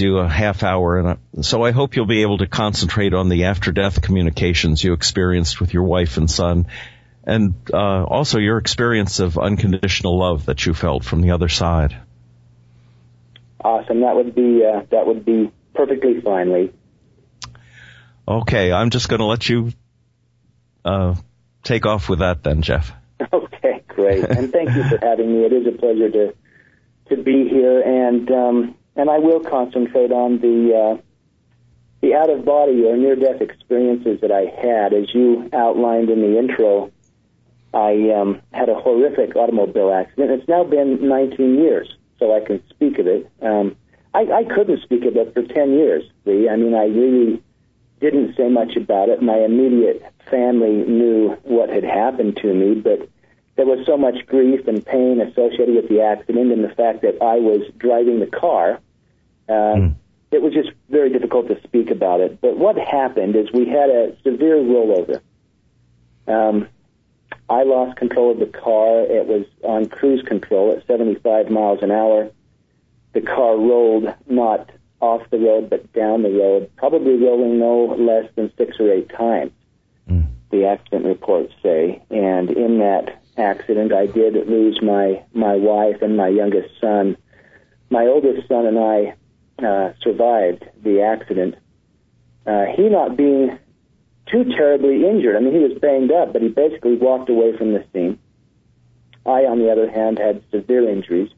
you a half hour. And so I hope you'll be able to concentrate on the after death communications you experienced with your wife and son. And uh, also your experience of unconditional love that you felt from the other side. Awesome. That would be uh, that would be perfectly fine, Lee. Okay, I'm just going to let you uh, take off with that then, Jeff. Okay, great. and thank you for having me. It is a pleasure to to be here, and um, and I will concentrate on the uh, the out of body or near death experiences that I had, as you outlined in the intro. I um, had a horrific automobile accident. It's now been 19 years, so I can speak of it. Um, I, I couldn't speak of it for 10 years. I mean, I really didn't say much about it. My immediate family knew what had happened to me, but there was so much grief and pain associated with the accident and the fact that I was driving the car. Um, mm. It was just very difficult to speak about it. But what happened is we had a severe rollover. Um, I lost control of the car. It was on cruise control at 75 miles an hour. The car rolled not off the road but down the road, probably rolling no less than six or eight times. Mm. The accident reports say, and in that accident, I did lose my my wife and my youngest son. My oldest son and I uh, survived the accident. Uh, he not being too terribly injured. I mean, he was banged up, but he basically walked away from the scene. I, on the other hand, had severe injuries.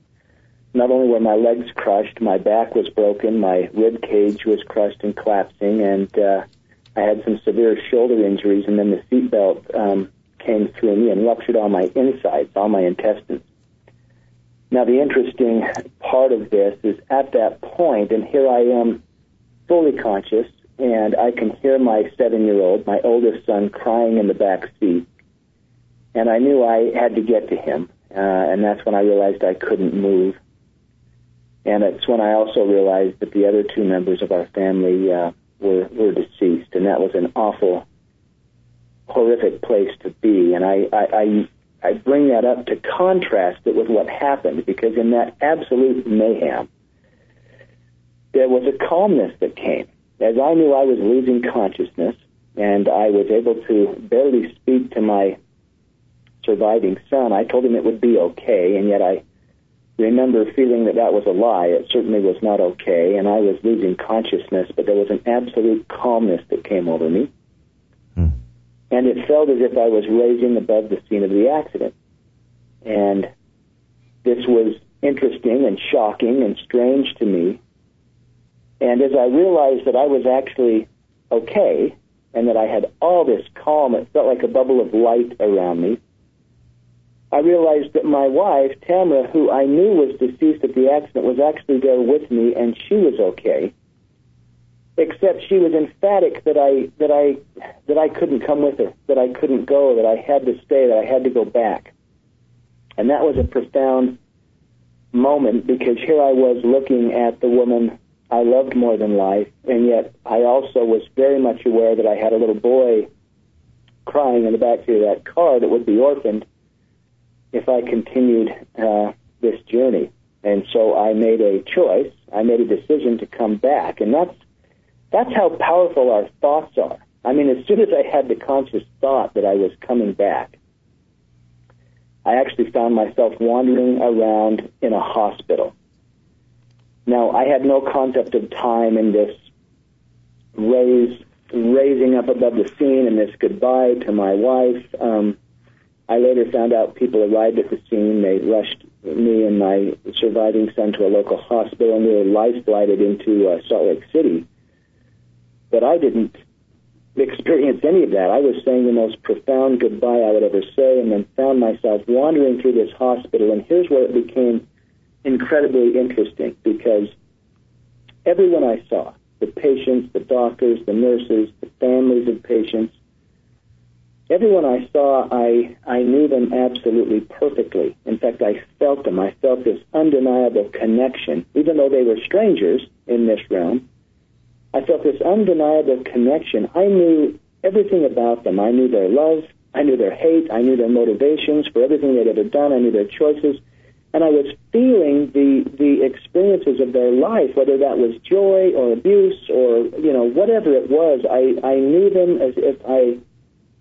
Not only were my legs crushed, my back was broken, my rib cage was crushed and collapsing, and uh, I had some severe shoulder injuries, and then the seatbelt um, came through me and ruptured all my insides, all my intestines. Now, the interesting part of this is at that point, and here I am fully conscious, and I can hear my seven year old, my oldest son, crying in the back seat. And I knew I had to get to him, uh, and that's when I realized I couldn't move. And it's when I also realized that the other two members of our family uh, were, were deceased, and that was an awful horrific place to be. And I, I, I, I bring that up to contrast it with what happened because in that absolute mayhem, there was a calmness that came. As I knew I was losing consciousness and I was able to barely speak to my surviving son, I told him it would be okay, and yet I remember feeling that that was a lie. It certainly was not okay, and I was losing consciousness, but there was an absolute calmness that came over me and it felt as if I was raising above the scene of the accident. And this was interesting and shocking and strange to me. And as I realized that I was actually okay and that I had all this calm, it felt like a bubble of light around me. I realized that my wife, Tamara, who I knew was deceased at the accident, was actually there with me and she was okay except she was emphatic that I that I that I couldn't come with her, that I couldn't go, that I had to stay, that I had to go back. And that was a profound moment because here I was looking at the woman I loved more than life, and yet I also was very much aware that I had a little boy crying in the backseat of that car that would be orphaned if I continued uh, this journey. And so I made a choice. I made a decision to come back, and that's that's how powerful our thoughts are. I mean, as soon as I had the conscious thought that I was coming back, I actually found myself wandering around in a hospital. Now, I had no concept of time in this raise, raising up above the scene and this goodbye to my wife. Um, I later found out people arrived at the scene. They rushed me and my surviving son to a local hospital, and we were life flighted into uh, Salt Lake City but I didn't experience any of that. I was saying the most profound goodbye I would ever say, and then found myself wandering through this hospital. And here's where it became incredibly interesting because everyone I saw, the patients, the doctors, the nurses, the families of patients, everyone I saw, I, I knew them absolutely perfectly. In fact, I felt them. I felt this undeniable connection, even though they were strangers in this realm. I felt this undeniable connection. I knew everything about them. I knew their love. I knew their hate. I knew their motivations for everything they'd ever done. I knew their choices. and I was feeling the the experiences of their life, whether that was joy or abuse or you know whatever it was. I I knew them as if I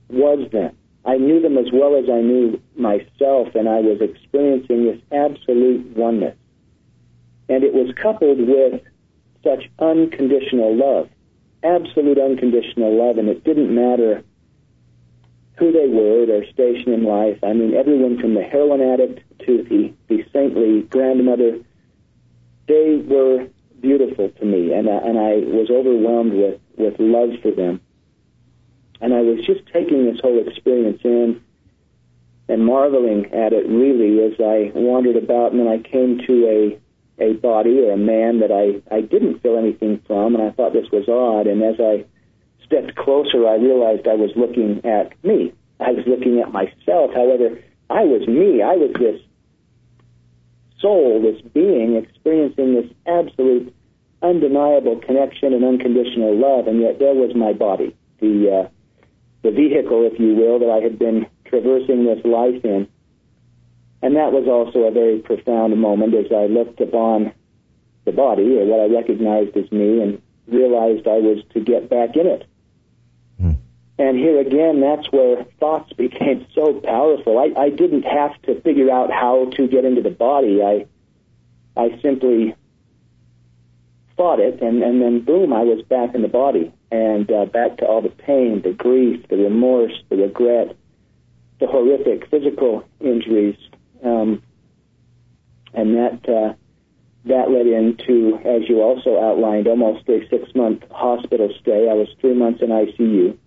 was them. I knew them as well as I knew myself, and I was experiencing this absolute oneness. And it was coupled with such unconditional love, absolute unconditional love, and it didn't matter who they were, their station in life. I mean, everyone from the heroin addict to the, the saintly grandmother, they were beautiful to me, and, uh, and I was overwhelmed with, with love for them. And I was just taking this whole experience in and marveling at it really as I wandered about, and then I came to a a body or a man that I I didn't feel anything from, and I thought this was odd. And as I stepped closer, I realized I was looking at me. I was looking at myself. However, I was me. I was this soul, this being, experiencing this absolute, undeniable connection and unconditional love, and yet there was my body, the uh, the vehicle, if you will, that I had been traversing this life in. And that was also a very profound moment as I looked upon the body, or what I recognized as me, and realized I was to get back in it. And here again, that's where thoughts became so powerful. I, I didn't have to figure out how to get into the body. I, I simply thought it, and, and then boom, I was back in the body, and uh, back to all the pain, the grief, the remorse, the regret, the horrific physical injuries, um, and that uh, that led into, as you also outlined, almost a six-month hospital stay. I was three months in ICU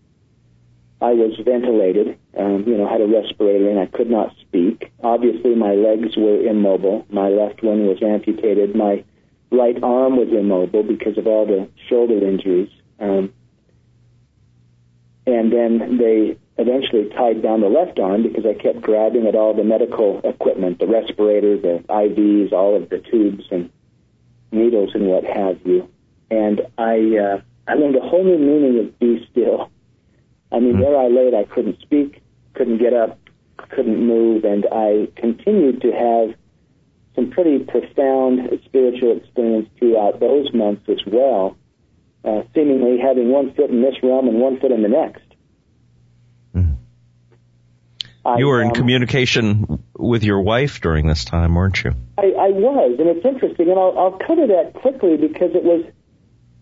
I was ventilated, um, you know, had a respirator, and I could not speak. Obviously, my legs were immobile. My left one was amputated. My right arm was immobile because of all the shoulder injuries. Um, and then they eventually tied down the left arm because I kept grabbing at all the medical equipment, the respirator, the IVs, all of the tubes and needles and what have you. And I, uh, I learned a whole new meaning of be still I mean, mm-hmm. there I laid, I couldn't speak, couldn't get up, couldn't move, and I continued to have some pretty profound spiritual experience throughout those months as well, uh, seemingly having one foot in this realm and one foot in the next. I, you were in um, communication with your wife during this time, weren't you? I, I was, and it's interesting, and I'll, I'll cover that quickly because it was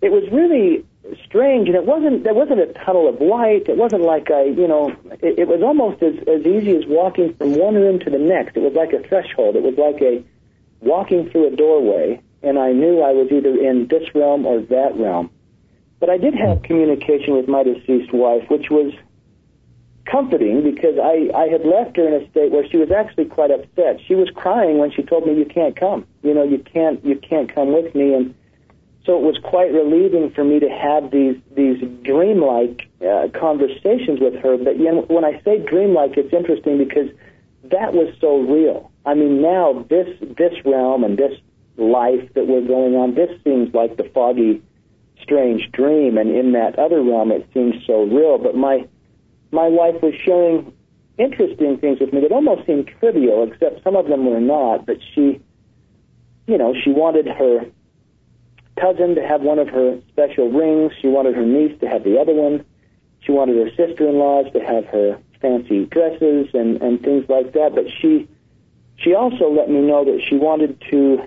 it was really strange, and it wasn't there wasn't a tunnel of light. It wasn't like a you know it, it was almost as as easy as walking from one room to the next. It was like a threshold. It was like a walking through a doorway, and I knew I was either in this realm or that realm. But I did have communication with my deceased wife, which was comforting because I, I had left her in a state where she was actually quite upset. She was crying when she told me you can't come. You know, you can't you can't come with me and so it was quite relieving for me to have these these dreamlike uh, conversations with her. But you know, when I say dreamlike, it's interesting because that was so real. I mean, now this this realm and this life that we're going on, this seems like the foggy, strange dream, and in that other realm, it seems so real. But my my wife was sharing interesting things with me that almost seemed trivial, except some of them were not. But she, you know, she wanted her cousin to have one of her special rings. She wanted her niece to have the other one. She wanted her sister-in-laws to have her fancy dresses and and things like that. But she she also let me know that she wanted to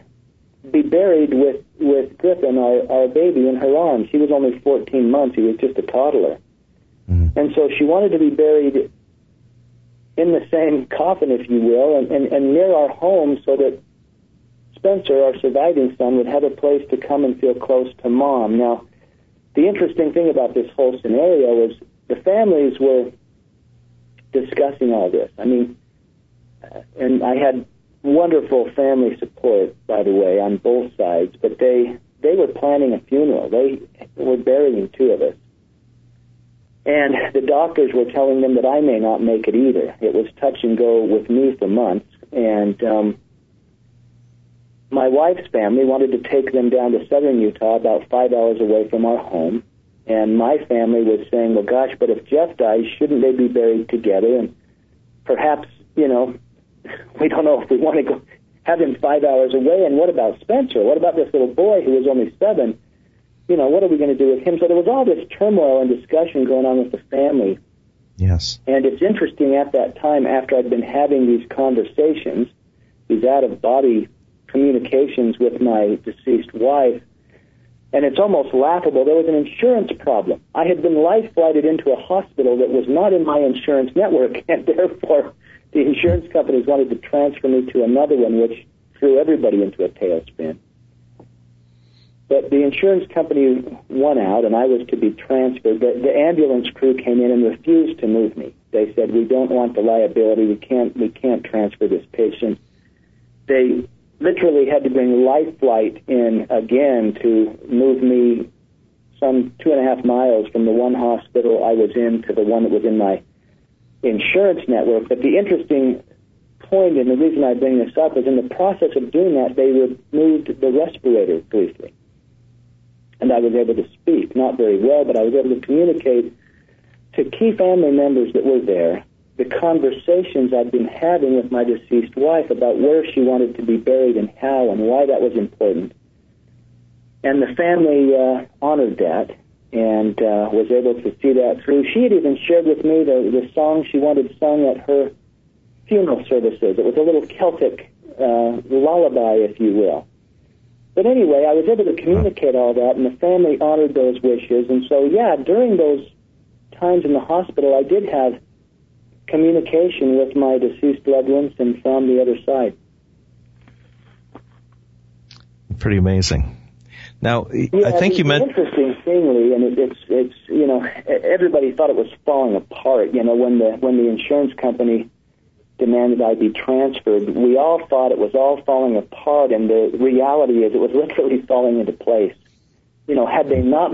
be buried with with Griffin, our our baby, in her arms. He was only 14 months. He was just a toddler. And so she wanted to be buried in the same coffin, if you will, and, and, and near our home, so that Spencer, our surviving son, would have a place to come and feel close to mom. Now, the interesting thing about this whole scenario is the families were discussing all this. I mean, uh, and I had wonderful family support, by the way, on both sides. But they they were planning a funeral. They were burying two of us, and the doctors were telling them that I may not make it either. It was touch and go with me for months, and um, my wife's family wanted to take them down to southern Utah, about five hours away from our home. And my family was saying, well, gosh, but if Jeff dies, shouldn't they be buried together? And perhaps, you know, we don't know if we want to go have him five hours away. And what about Spencer? What about this little boy who was only seven? You know, what are we going to do with him? So there was all this turmoil and discussion going on with the family. Yes. And it's interesting at that time, after I'd been having these conversations, these out of body communications with my deceased wife, and it's almost laughable. There was an insurance problem. I had been life flighted into a hospital that was not in my insurance network, and therefore the insurance companies wanted to transfer me to another one, which threw everybody into a tailspin. But the insurance company won out, and I was to be transferred. The, the ambulance crew came in and refused to move me. They said, "We don't want the liability. We can't. We can't transfer this patient." They literally had to bring life flight in again to move me some two and a half miles from the one hospital I was in to the one that was in my insurance network. But the interesting point, and the reason I bring this up, is in the process of doing that, they removed the respirator briefly. And I was able to speak, not very well, but I was able to communicate to key family members that were there the conversations I'd been having with my deceased wife about where she wanted to be buried and how and why that was important. And the family uh, honored that and uh, was able to see that through. She had even shared with me the, the song she wanted sung at her funeral services. It was a little Celtic uh, lullaby, if you will. But anyway, I was able to communicate all that, and the family honored those wishes. And so, yeah, during those times in the hospital, I did have communication with my deceased loved ones and from the other side. Pretty amazing. Now, yeah, I think you meant interesting thingly, and it, it's it's you know everybody thought it was falling apart. You know when the when the insurance company demanded I be transferred, we all thought it was all falling apart, and the reality is it was literally falling into place. You know, had they not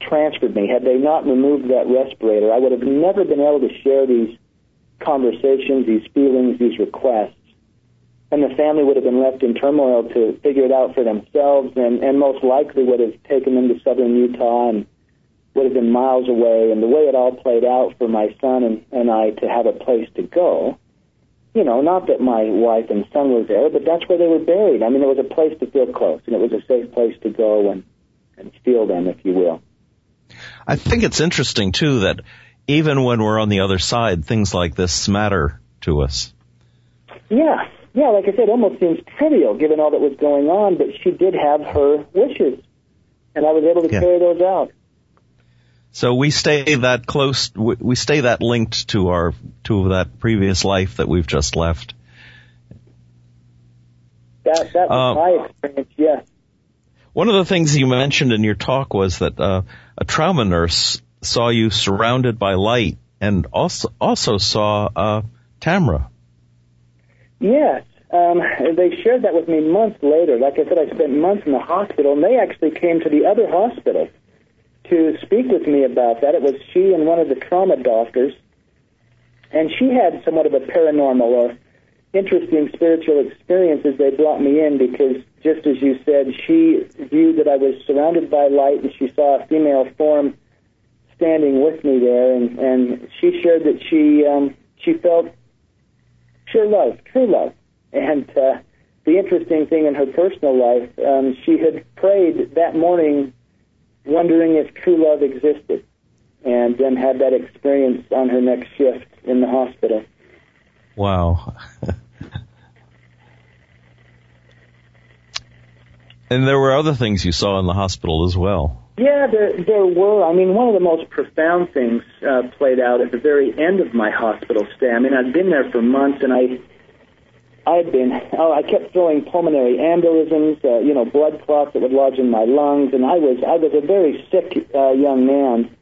transferred me, had they not removed that respirator, I would have never been able to share these conversations, these feelings, these requests. And the family would have been left in turmoil to figure it out for themselves and, and most likely would have taken them to southern Utah and would have been miles away. And the way it all played out for my son and, and I to have a place to go, you know, not that my wife and son were there, but that's where they were buried. I mean, it was a place to feel close and it was a safe place to go and, and feel them, if you will. I think it's interesting too that even when we're on the other side, things like this matter to us. Yeah, yeah, like I said, almost seems trivial given all that was going on, but she did have her wishes, and I was able to yeah. carry those out. So we stay that close, we stay that linked to our, to that previous life that we've just left. That, that was uh, my experience, yes. One of the things you mentioned in your talk was that uh, a trauma nurse saw you surrounded by light and also also saw uh, Tamra. Yes, um, they shared that with me months later. Like I said, I spent months in the hospital, and they actually came to the other hospital to speak with me about that. It was she and one of the trauma doctors, and she had somewhat of a paranormal or interesting spiritual experience as they brought me in because just as you said, she viewed that I was surrounded by light and she saw a female form standing with me there, and and she shared that she um, she felt pure love, true love, and uh, the interesting thing in her personal life, um, she had prayed that morning, wondering if true love existed, and then had that experience on her next shift in the hospital. Wow. and there were other things you saw in the hospital as well. Yeah, there, there were. I mean, one of the most profound things uh, played out at the very end of my hospital stay. I mean, I'd been there for months, and I, I'd been, oh, I kept feeling pulmonary embolisms, uh, you know, blood clots that would lodge in my lungs, and I was, I was a very sick uh, young man.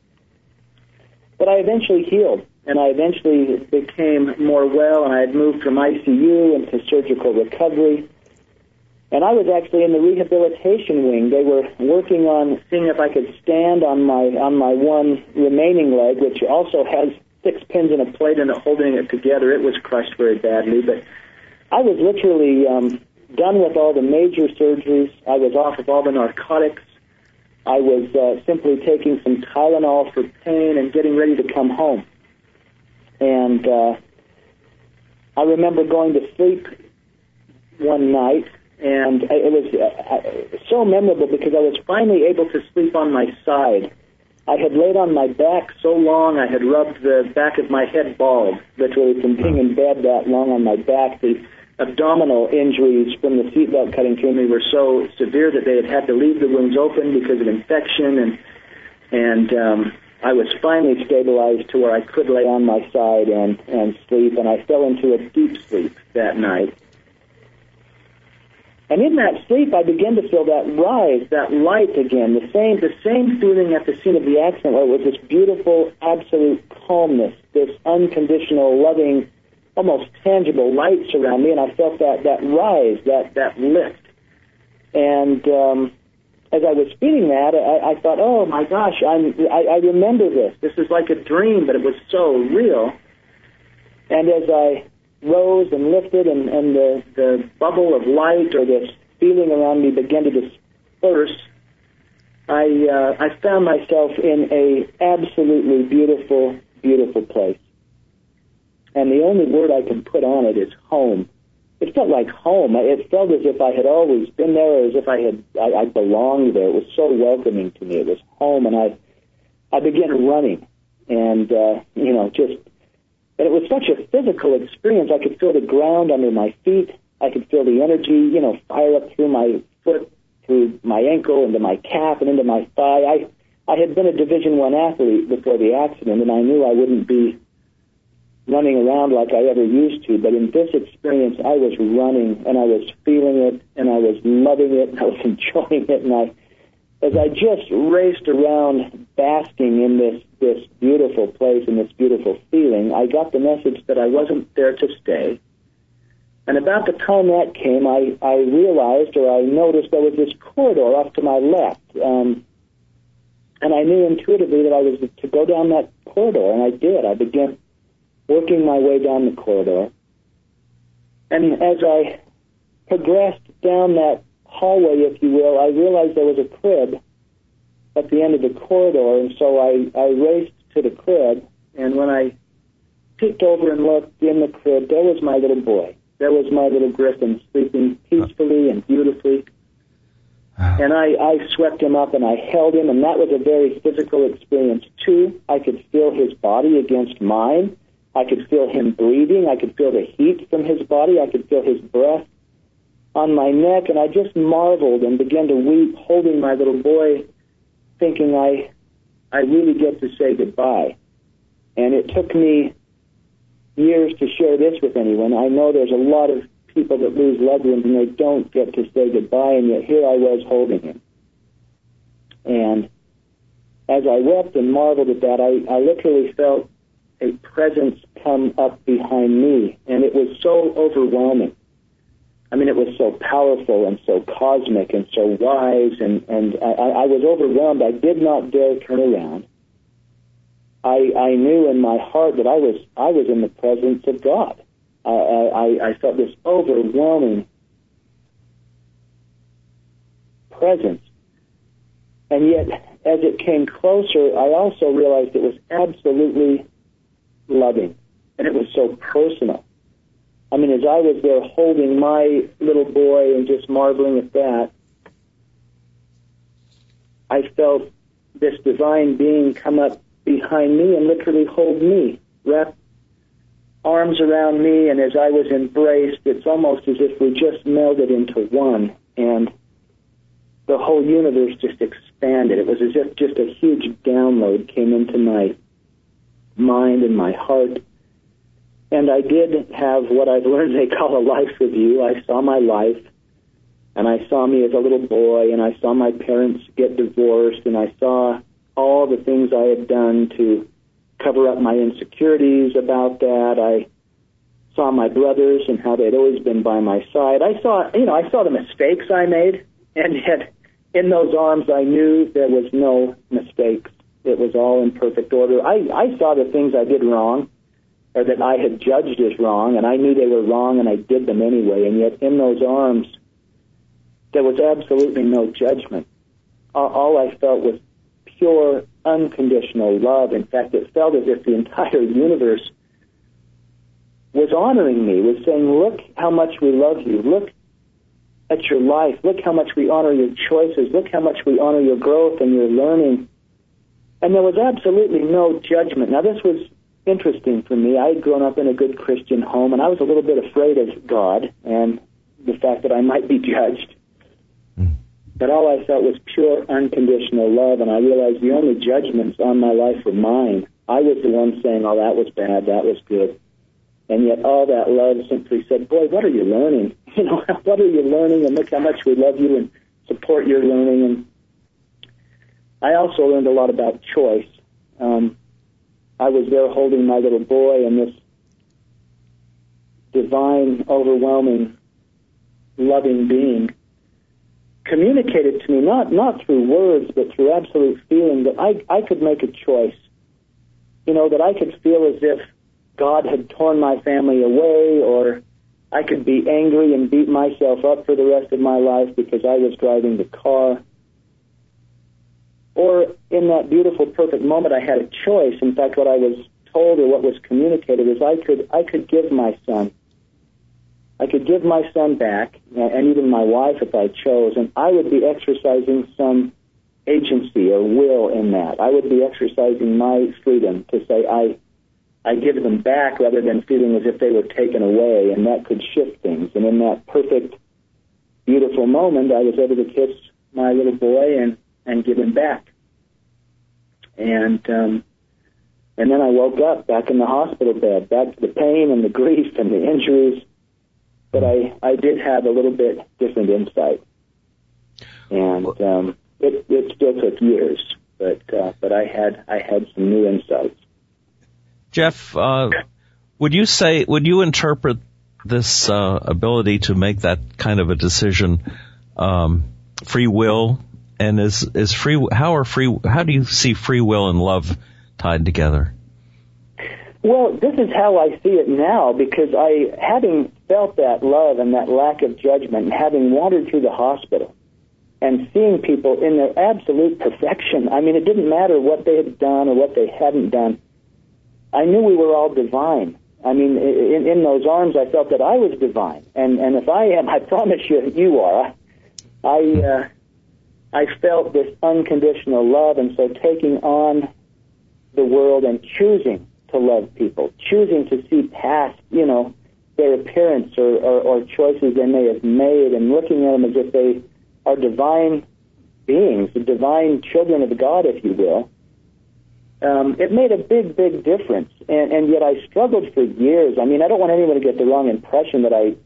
But I eventually healed, and I eventually became more well, and I had moved from ICU into surgical recovery and I was actually in the rehabilitation wing. They were working on seeing if I could stand on my on my one remaining leg, which also has six pins and a plate it holding it together. It was crushed very badly, but I was literally um, done with all the major surgeries. I was off of all the narcotics. I was uh, simply taking some Tylenol for pain and getting ready to come home. And uh, I remember going to sleep one night, and it was uh, so memorable because I was finally able to sleep on my side. I had laid on my back so long, I had rubbed the back of my head bald, literally from being in bed that long on my back. The abdominal injuries from the seatbelt cutting me were so severe that they had had to leave the wounds open because of infection, and and um, I was finally stabilized to where I could lay on my side and and sleep, and I fell into a deep sleep that night. And in that sleep, I began to feel that rise, that light again, the same, the same feeling at the scene of the accident, where it was this beautiful, absolute calmness, this unconditional, loving, almost tangible light surround me, and I felt that that rise, that that lift. And um, as I was feeling that, I, I thought, oh my gosh, I'm, I, I remember this. This is like a dream, but it was so real. And as I rose and lifted, and, and the, the bubble of light or this feeling around me began to disperse, I, uh, I found myself in a absolutely beautiful, beautiful place. And the only word I can put on it is home. It felt like home. It felt as if I had always been there, as if I had I, I belonged there. It was so welcoming to me. It was home, and I I began running, and uh, you know just but it was such a physical experience. I could feel the ground under my feet. I could feel the energy, you know, fire up through my foot, through my ankle, into my calf, and into my thigh. I I had been a Division One athlete before the accident, and I knew I wouldn't be running around like I ever used to. But in this experience, I was running, and I was feeling it, and I was loving it, and I was enjoying it, and I as I just raced around basking in this this beautiful place and this beautiful feeling, I got the message that I wasn't there to stay. And about the time that came, I, I realized or I noticed there was this corridor off to my left. Um, and I knew intuitively that I was to go down that corridor, and I did. I began working my way down the corridor. And as I progressed down that hallway, if you will, I realized there was a crib at the end of the corridor, and so I, I raced to the crib, and when I peeked over and looked in the crib, there was my little boy. There was my little Griffin sleeping peacefully and beautifully. And I, I swept him up and I held him, and that was a very physical experience too. I could feel his body against mine. I could feel him breathing. I could feel the heat from his body. I could feel his breath on my neck, and I just marveled and began to weep, holding my little boy, thinking I, I really get to say goodbye. And it took me years to share this with anyone. I know there's a lot of people that lose loved ones and they don't get to say goodbye, and yet here I was holding him. And as I wept and marveled at that, I, I literally felt a presence come up behind me, and it was so overwhelming. I mean, it was so powerful and so cosmic and so wise, and and I, I was overwhelmed. I did not dare turn around. I I knew in my heart that I was I was in the presence of God. I I, I felt this overwhelming presence, and yet as it came closer, I also realized it was absolutely loving, and it was so personal I mean, as I was there holding my little boy and just marveling at that, I felt this divine being come up behind me and literally hold me, wrap arms around me, and as I was embraced, it's almost as if we just melded into one, and the whole universe just expanded. It was as if just a huge download came into my mind and my heart and I did have what I've learned they call a life review. I saw my life, and I saw me as a little boy, and I saw my parents get divorced, and I saw all the things I had done to cover up my insecurities about that. I saw my brothers and how they'd always been by my side. I saw, you know, I saw the mistakes I made, and yet in those arms I knew there was no mistakes. It was all in perfect order. I, I saw the things I did wrong or that I had judged as wrong, and I knew they were wrong, and I did them anyway. And yet, in those arms, there was absolutely no judgment. All I felt was pure, unconditional love. In fact, it felt as if the entire universe was honoring me, was saying, "Look how much we love you. Look at your life. Look how much we honor your choices. Look how much we honor your growth and your learning. And there was absolutely no judgment. Now, this was interesting for me. I had grown up in a good Christian home, and I was a little bit afraid of God and the fact that I might be judged. But all I felt was pure, unconditional love, and I realized the only judgments on my life were mine. I was the one saying, oh, that was bad, that was good. And yet all that love simply said, boy, what are you learning? You know, what are you learning? And look how much we love you and support your learning. And I also learned a lot about choice. Um, I was there holding my little boy, and this divine, overwhelming, loving being communicated to me not not through words, but through absolute feeling that I I could make a choice. You know that I could feel as if God had torn my family away, or I could be angry and beat myself up for the rest of my life because I was driving the car. In that beautiful, perfect moment, I had a choice. In fact, what I was told or what was communicated is I could I could give my son. I could give my son back, and even my wife if I chose, and I would be exercising some agency or will in that. I would be exercising my freedom to say I I give them back rather than feeling as if they were taken away, and that could shift things. And in that perfect, beautiful moment, I was able to kiss my little boy and and give him back. And um, and then I woke up back in the hospital bed, back to the pain and the grief and the injuries. But I I did have a little bit different insight, and um, it it still took years, but uh, but I had I had some new insights. Jeff, uh, would you say, would you interpret this uh, ability to make that kind of a decision um, free will? And is is free? How are free? How do you see free will and love tied together? Well, this is how I see it now because I, having felt that love and that lack of judgment, and having wandered through the hospital and seeing people in their absolute perfection. I mean, it didn't matter what they had done or what they hadn't done I knew we were all divine. I mean, in, in those arms, I felt that I was divine, and and if I am, I promise you, you are. I uh, I felt this unconditional love, and so taking on the world and choosing to love people, choosing to see past, you know, their appearance or, or, or choices they may have made, and looking at them as if they are divine beings, the divine children of God, if you will um, it made a big, big difference. And, and yet I struggled for years. I mean, I don't want anyone to get the wrong impression that I,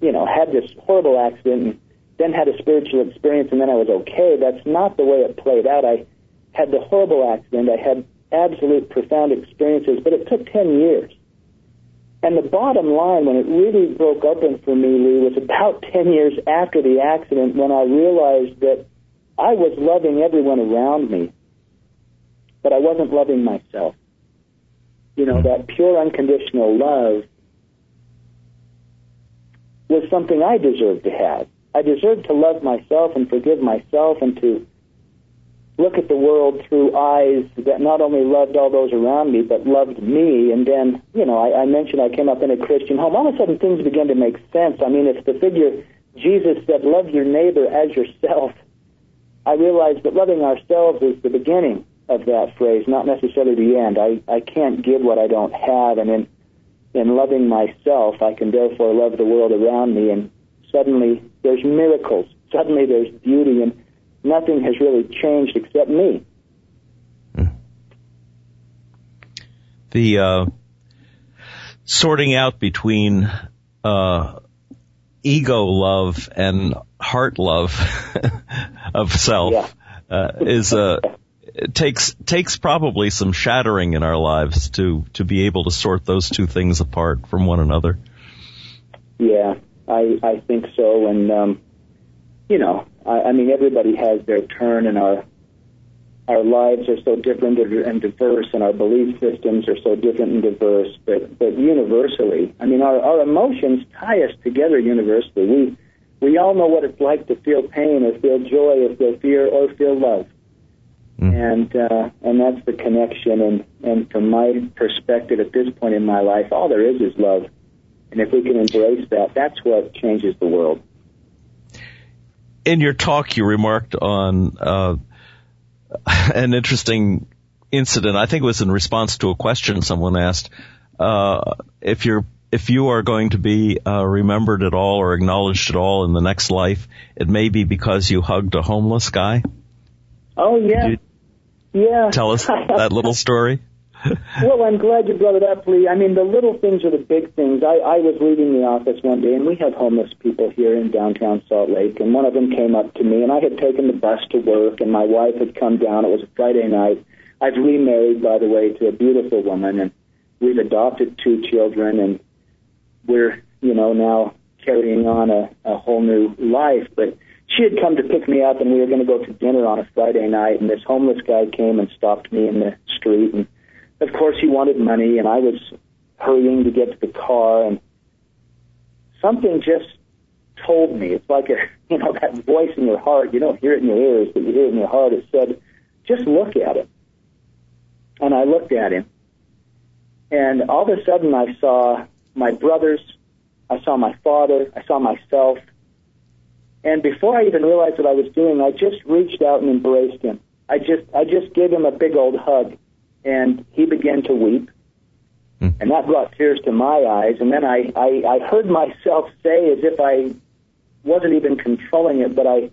you know, had this horrible accident and then had a spiritual experience and then I was okay. That's not the way it played out. I had the horrible accident. I had absolute profound experiences, but it took 10 years. And the bottom line, when it really broke open for me, Lee, was about 10 years after the accident when I realized that I was loving everyone around me but I wasn't loving myself. You know, that pure unconditional love was something I deserved to have. I deserved to love myself and forgive myself and to look at the world through eyes that not only loved all those around me, but loved me. And then, you know, I, I mentioned I came up in a Christian home. All of a sudden things began to make sense. I mean, if the figure Jesus said, love your neighbor as yourself, I realized that loving ourselves is the beginning of that phrase, not necessarily the end. I, I can't give what I don't have, and in in loving myself, I can therefore love the world around me, and suddenly there's miracles. Suddenly there's beauty, and nothing has really changed except me. The uh, sorting out between uh, ego love and heart love of self yeah. uh, is a it takes takes probably some shattering in our lives to to be able to sort those two things apart from one another. Yeah, I I think so, and um, you know, I, I mean, everybody has their turn, and our our lives are so different and diverse, and our belief systems are so different and diverse. But but universally, I mean, our our emotions tie us together universally. We we all know what it's like to feel pain, or feel joy, or feel fear, or feel love Mm. And uh, and that's the connection. And and from my perspective, at this point in my life, all there is is love. And if we can embrace that, that's what changes the world. in your talk, you remarked on uh, an interesting incident. I think it was in response to a question someone asked. Uh, if you're if you are going to be uh, remembered at all or acknowledged at all in the next life, it may be because you hugged a homeless guy. Oh yeah, yeah. Tell us that little story. well, I'm glad you brought it up, Lee. I mean, the little things are the big things. I, I was leaving the office one day, and we have homeless people here in downtown Salt Lake, and one of them came up to me, and I had taken the bus to work, and my wife had come down. It was a Friday night. I've remarried, by the way, to a beautiful woman, and we've adopted two children, and we're, you know, now carrying on a, a whole new life. But she had come to pick me up, and we were going to go to dinner on a Friday night, and this homeless guy came and stopped me in the street and of course, he wanted money, and I was hurrying to get to the car, and something just told me. It's like a, you know, that voice in your heart. You don't hear it in your ears, but you hear it in your heart. It said, just look at him. And I looked at him. And all of a sudden I saw my brothers, I saw my father, I saw myself. And before I even realized what I was doing, I just reached out and embraced him. I just, I just gave him a big old hug and he began to weep. Hmm. And that brought tears to my eyes. And then I, I, I heard myself say, as if I wasn't even controlling it, but I,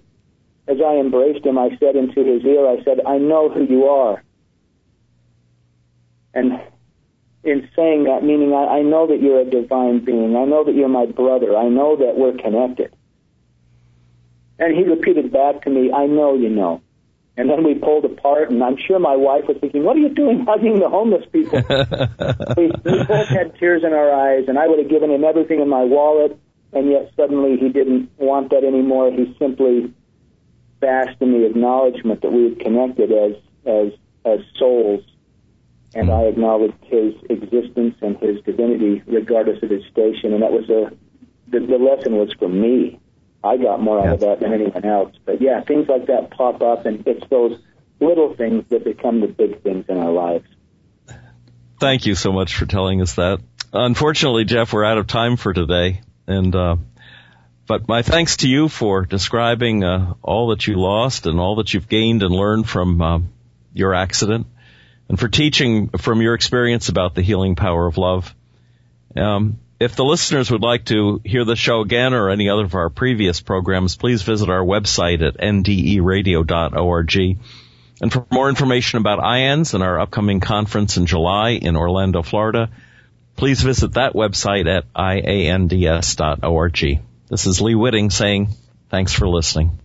as I embraced him, I said into his ear, I said, I know who you are. And in saying that, meaning I, I know that you're a divine being. I know that you're my brother. I know that we're connected. And he repeated back to me, I know you know. And then we pulled apart, and I'm sure my wife was thinking, "What are you doing, hugging the homeless people?" we, we both had tears in our eyes, and I would have given him everything in my wallet, and yet suddenly he didn't want that anymore. He simply basked in the acknowledgement that we had connected as as as souls, and hmm. I acknowledged his existence and his divinity, regardless of his station. And that was a the, the lesson was for me I got more out of that than anyone else. But yeah, things like that pop up, and it's those little things that become the big things in our lives. Thank you so much for telling us that. Unfortunately, Jeff, we're out of time for today, and uh, but my thanks to you for describing uh, all that you lost and all that you've gained and learned from uh, your accident, and for teaching from your experience about the healing power of love. Um, if the listeners would like to hear the show again or any other of our previous programs, please visit our website at nderadio.org. And for more information about IANDS and our upcoming conference in July in Orlando, Florida, please visit that website at iands.org. This is Lee Witting saying thanks for listening.